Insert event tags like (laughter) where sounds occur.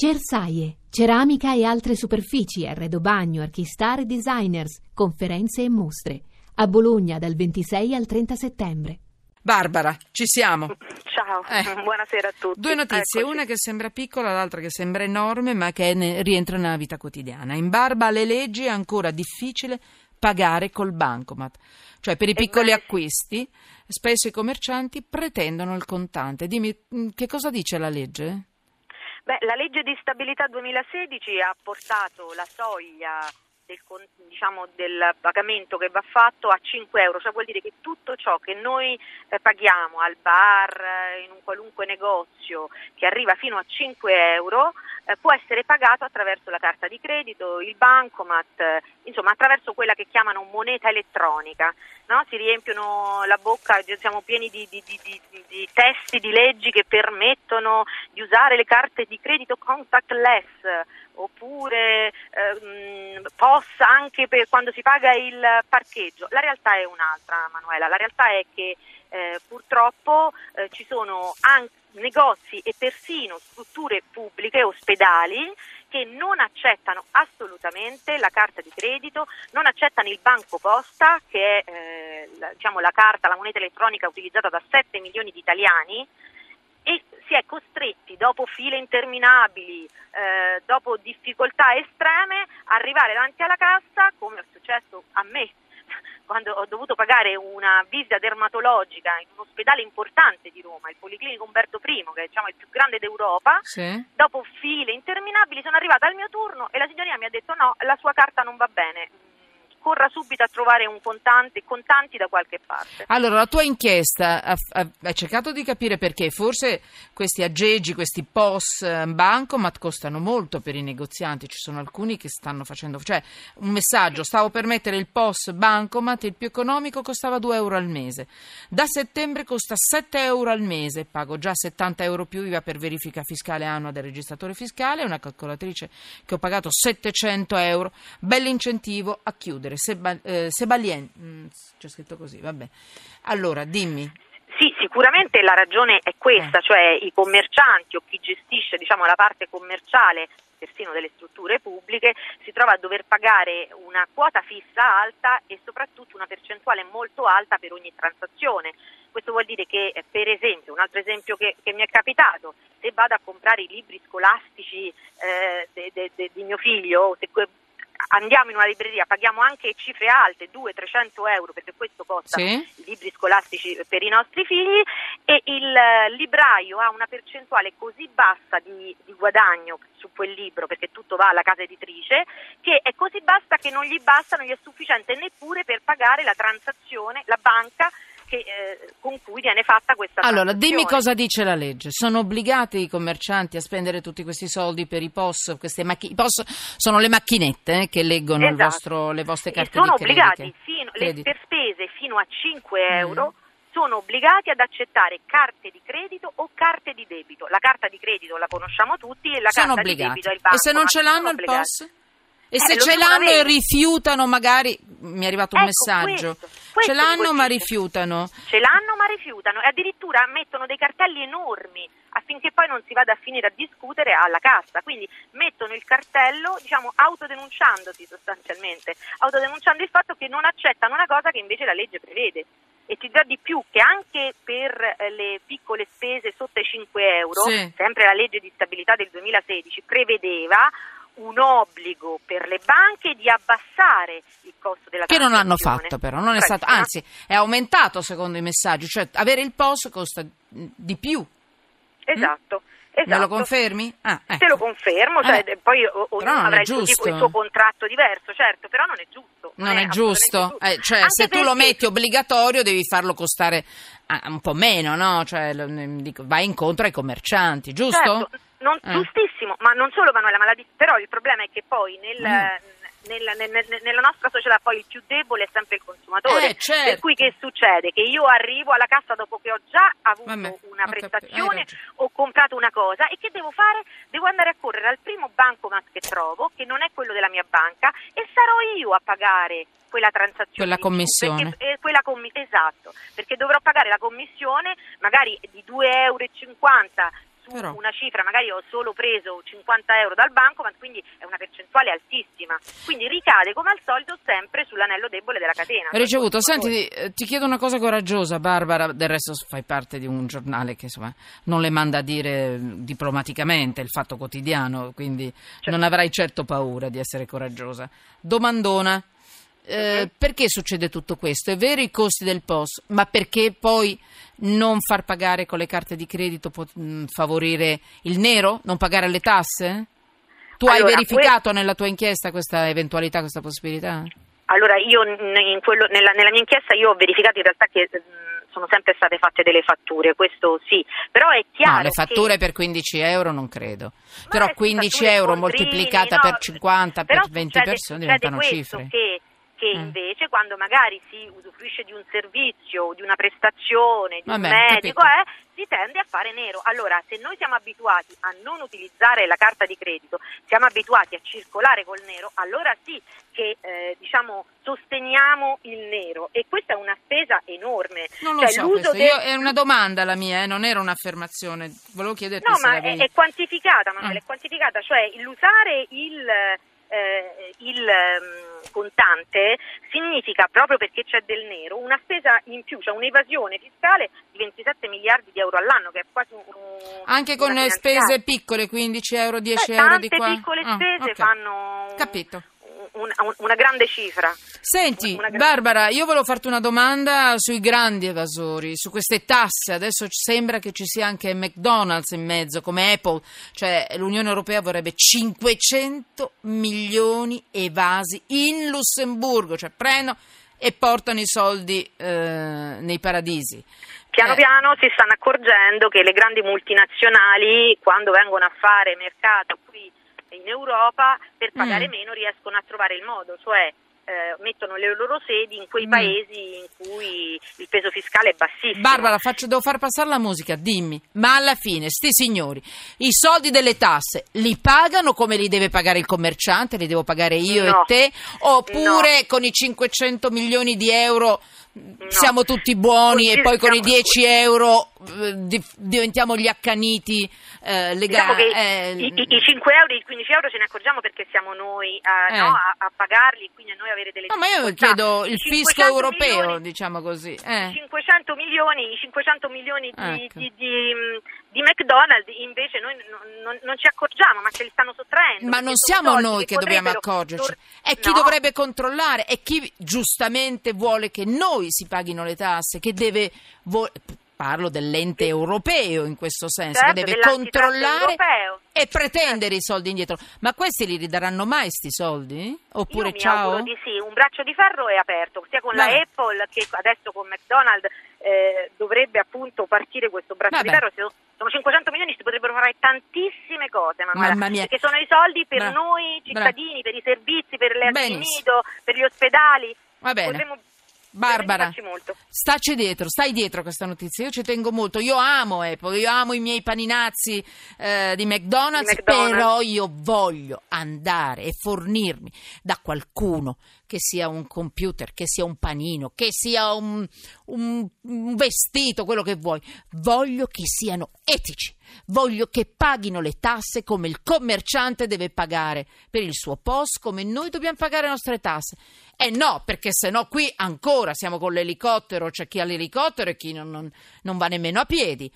Cersaie, ceramica e altre superfici, arredo bagno, archistar e designers, conferenze e mostre. A Bologna dal 26 al 30 settembre. Barbara, ci siamo. Ciao, Eh. (laughs) buonasera a tutti. Due notizie, Eccoci. una che sembra piccola, l'altra che sembra enorme, ma che ne- rientra nella vita quotidiana. In barba alle leggi è ancora difficile pagare col bancomat. Cioè per i piccoli Ebbene sì. acquisti, spesso i commercianti pretendono il contante. Dimmi, mh, che cosa dice la legge? Beh, la legge di stabilità 2016 ha portato la soglia del, diciamo, del pagamento che va fatto a 5 euro, cioè vuol dire che tutto ciò che noi eh, paghiamo al bar, eh, in un qualunque negozio, che arriva fino a 5 euro, eh, può essere pagato attraverso la carta di credito, il bancomat, eh, insomma attraverso quella che chiamano moneta elettronica. no? Si riempiono la bocca, siamo pieni di, di- di- di- di- testi, di leggi che permettono di usare le carte di credito contactless oppure ehm, POS anche per quando si paga il parcheggio. La realtà è un'altra, Manuela. La realtà è che eh, purtroppo eh, ci sono anche negozi e persino strutture pubbliche, ospedali, che non accettano assolutamente la carta di credito, non accettano il banco posta, che è eh, la, diciamo, la carta, la moneta elettronica utilizzata da 7 milioni di italiani, e si è costretti, dopo file interminabili, eh, dopo difficoltà estreme, a arrivare davanti alla cassa, come è successo a me quando ho dovuto pagare una visita dermatologica in un ospedale importante di Roma, il Policlinico Umberto I, che è diciamo, il più grande d'Europa. Sì? Dopo file interminabili sono arrivata al mio turno e la signorina mi ha detto no, la sua carta non va bene, corra subito a trovare un contante, contanti da qualche parte. Allora, la tua inchiesta ha, ha- hai cercato di capire perché? Forse questi aggeggi, questi POS eh, bancomat costano molto per i negozianti, ci sono alcuni che stanno facendo, cioè un messaggio, stavo per mettere il POS bancomat, il più economico costava 2 euro al mese, da settembre costa 7 euro al mese, pago già 70 euro più IVA per verifica fiscale annua del registratore fiscale, una calcolatrice che ho pagato 700 euro, bell'incentivo a chiudere, Seba- eh, Sebalien, mm, c'è scritto così, vabbè. Allora, dimmi. Sì, sicuramente la ragione è questa, Eh. cioè i commercianti o chi gestisce diciamo, la parte commerciale persino delle strutture pubbliche si trova a dover pagare una quota fissa alta e soprattutto una percentuale molto alta per ogni transazione. Questo vuol dire che, eh, per esempio, un altro esempio che, che mi è capitato, se vado a comprare i libri scolastici eh, de- de- de- di mio figlio, se andiamo in una libreria, paghiamo anche cifre alte, 200-300 euro, perché questo costa Sì? i libri scolastici per i nostri figli e il eh, libraio ha una percentuale così bassa di, di guadagno su quel libro, perché tutto va alla casa editrice, che è così bassa che non gli basta, non gli è sufficiente neppure per pagare la transazione, la banca che, eh, con cui viene fatta questa Allora, dimmi cosa dice la legge. Sono obbligati i commercianti a spendere tutti questi soldi per i POS? Queste macchi- POS sono le macchinette eh, che leggono il Esatto. vostro- le vostre E carte sono di credito. obbligati fino, le- per spese fino a 5 euro Mm. sono obbligati ad accettare carte di credito o carte di debito. La carta di credito la conosciamo tutti e la sono carta di obbligati. debito è il E banco. se non ce sono l'hanno il. POS? E Eh, se lo ce l'hanno e rifiutano, magari mi è arrivato un Ecco, messaggio. questo, questo ce l'hanno ma rifiutano. Ce l'hanno ma rifiutano e addirittura mettono dei cartelli enormi affinché poi non si vada a finire a discutere alla cassa. Quindi mettono il cartello, diciamo, autodenunciandosi sostanzialmente, autodenunciando il fatto che non accettano una cosa che invece la legge prevede. E ti dirò di più che anche per eh, le piccole spese sotto i 5 euro, Sì. sempre la legge di stabilità del 2016 prevedeva un obbligo per le banche di abbassare il costo della Che non hanno fatto però, non è stato, anzi è aumentato secondo i messaggi, cioè avere il POS costa mm, di più. Esatto. Me lo esatto. confermi? Ah, ecco. Te lo confermo, cioè, Eh, poi ognuno non è avrà il suo, contratto diverso, certo, però non è giusto. Non è assolutamente giusto, Eh, cioè Anche se tu lo metti obbligatorio devi farlo costare ah, un po' meno, no? Cioè, dico, vai incontro ai commercianti, giusto? Certo, non- Eh. giustissimo, ma non solo Manuela, ma la di- però il problema è che poi nel, Mm. nella, nel- nel- nella nostra società poi il più debole è sempre il consumatore. Eh, certo. Per cui che succede? Che io arrivo alla cassa dopo che ho già avuto Vabbè, una hai prestazione, ho comprato una cosa e che devo fare? Devo andare a correre al primo bancomat che trovo, che non è quello della mia banca, e sarò io a pagare quella transazione. Quella commissione. perché- eh, quella commi- esatto, perché dovrò pagare la commissione magari di 2,50 euro su Però. una cifra, magari ho solo preso 50 euro dal banco, ma quindi è una percentuale altissima. Quindi ricade come al solito sempre sull'anello debole della catena. Ricevuto, senti, eh, ti chiedo una cosa coraggiosa, Barbara, del resto fai parte di un giornale che insomma non le manda a dire diplomaticamente il fatto quotidiano, quindi non avrai certo paura di essere coraggiosa. Domandona. Eh, perché succede tutto questo? È vero i costi del POS, ma perché poi non far pagare con le carte di credito può mh, favorire il nero? Non pagare le tasse? Tu hai Allora, verificato nella tua inchiesta questa eventualità, questa possibilità? Allora io quello- nella, nella mia inchiesta io ho verificato in realtà che mh, sono sempre state fatte delle fatture, questo sì, però è chiaro No, le fatture che... per 15 euro non credo. Ma Però sì, 15 fatture euro moltiplicata no, per 50, per però 20 succede- persone diventano cifre. Che, che Mm. invece quando magari si usufruisce di un servizio, di una prestazione, di Vabbè, un medico, eh, si tende a fare nero. Allora, se noi siamo abituati a non utilizzare la carta di credito, siamo abituati a circolare col nero, allora sì che eh, diciamo sosteniamo il nero e questa è una spesa enorme. Non lo Cioè, so, l'uso questo. del- Io- è una domanda la mia, eh, non era un'affermazione. Volevo chiederti No, ma è, è quantificata, Manuele, Ah. è quantificata, cioè l'usare il, eh, il ehm, contante significa, proprio perché c'è del nero, una spesa in più, cioè un'evasione fiscale di 27 miliardi di euro all'anno, che è quasi un... Anche con spese piccole, 15 euro, 10 Beh, euro di tante qua? piccole Ah, spese ok. fanno Capito. Un- un- una grande cifra. Senti, Una gran- Barbara, io volevo farti una domanda sui grandi evasori, su queste tasse. Adesso sembra che ci sia anche McDonald's in mezzo, come Apple. Cioè, l'Unione Europea vorrebbe 500 milioni evasi in Lussemburgo. Cioè, prendono e portano i soldi eh, nei paradisi. Piano Eh. piano si stanno accorgendo che le grandi multinazionali, quando vengono a fare mercato qui in Europa, per pagare Mm. meno riescono a trovare il modo, cioè eh, mettono le loro sedi in quei Mm. paesi in cui il peso fiscale è bassissimo. Barbara, faccio- devo far passare la musica, dimmi, ma alla fine, sti signori, i soldi delle tasse li pagano come li deve pagare il commerciante, li devo pagare io No. e te, oppure con i 500 milioni di euro No. siamo tutti buoni Così e poi con i siamo- 10 euro eh, di- diventiamo gli accaniti eh, Diciamo legali? che i, i- i 5 euro, i 15 euro ce ne accorgiamo perché siamo noi a, Eh. no, a, a pagarli, quindi a noi avere delle No, ma io chiedo il fisco 500 europeo, milioni- diciamo così. eh. 500 milioni, i 500 milioni di, Ecco. di- di, mh, di McDonald's invece noi non, non- non ci accorgiamo, ma ce li stanno sottraendo. Ma non siamo noi che dobbiamo accorgerci, è chi No. dovrebbe controllare, è chi giustamente vuole che noi si paghino le tasse, che deve, vo- parlo dell'ente europeo in questo senso, Certo, che deve controllare europeo. e pretendere i soldi indietro. Ma questi li ridaranno mai sti soldi? Oppure Io mi ciao? di sì, un braccio di ferro è aperto, sia con Vabbè. la Apple che adesso con McDonald's eh, dovrebbe appunto partire questo braccio di Vabbè. ferro. Se- Sono 500 milioni, si potrebbero fare tantissime cose, Manuela, Mamma mia. perché sono i soldi per Bra- noi cittadini, per i servizi, per le nido, per gli ospedali. Va bene. Potremmo Barbara, staci dietro, stai dietro a questa notizia. Io ci tengo molto. Io amo Apple, io amo i miei paninazzi eh, di, McDonald's, Di McDonald's. però io voglio andare e fornirmi da qualcuno che sia un computer, che sia un panino, che sia un, un- vestito, quello che vuoi. Voglio che siano etici. Voglio che paghino le tasse come il commerciante deve pagare per il suo post, come noi dobbiamo pagare le nostre tasse. E no, perché se no qui ancora siamo con l'elicottero, c'è chi ha l'elicottero e chi non- non- non va nemmeno a piedi.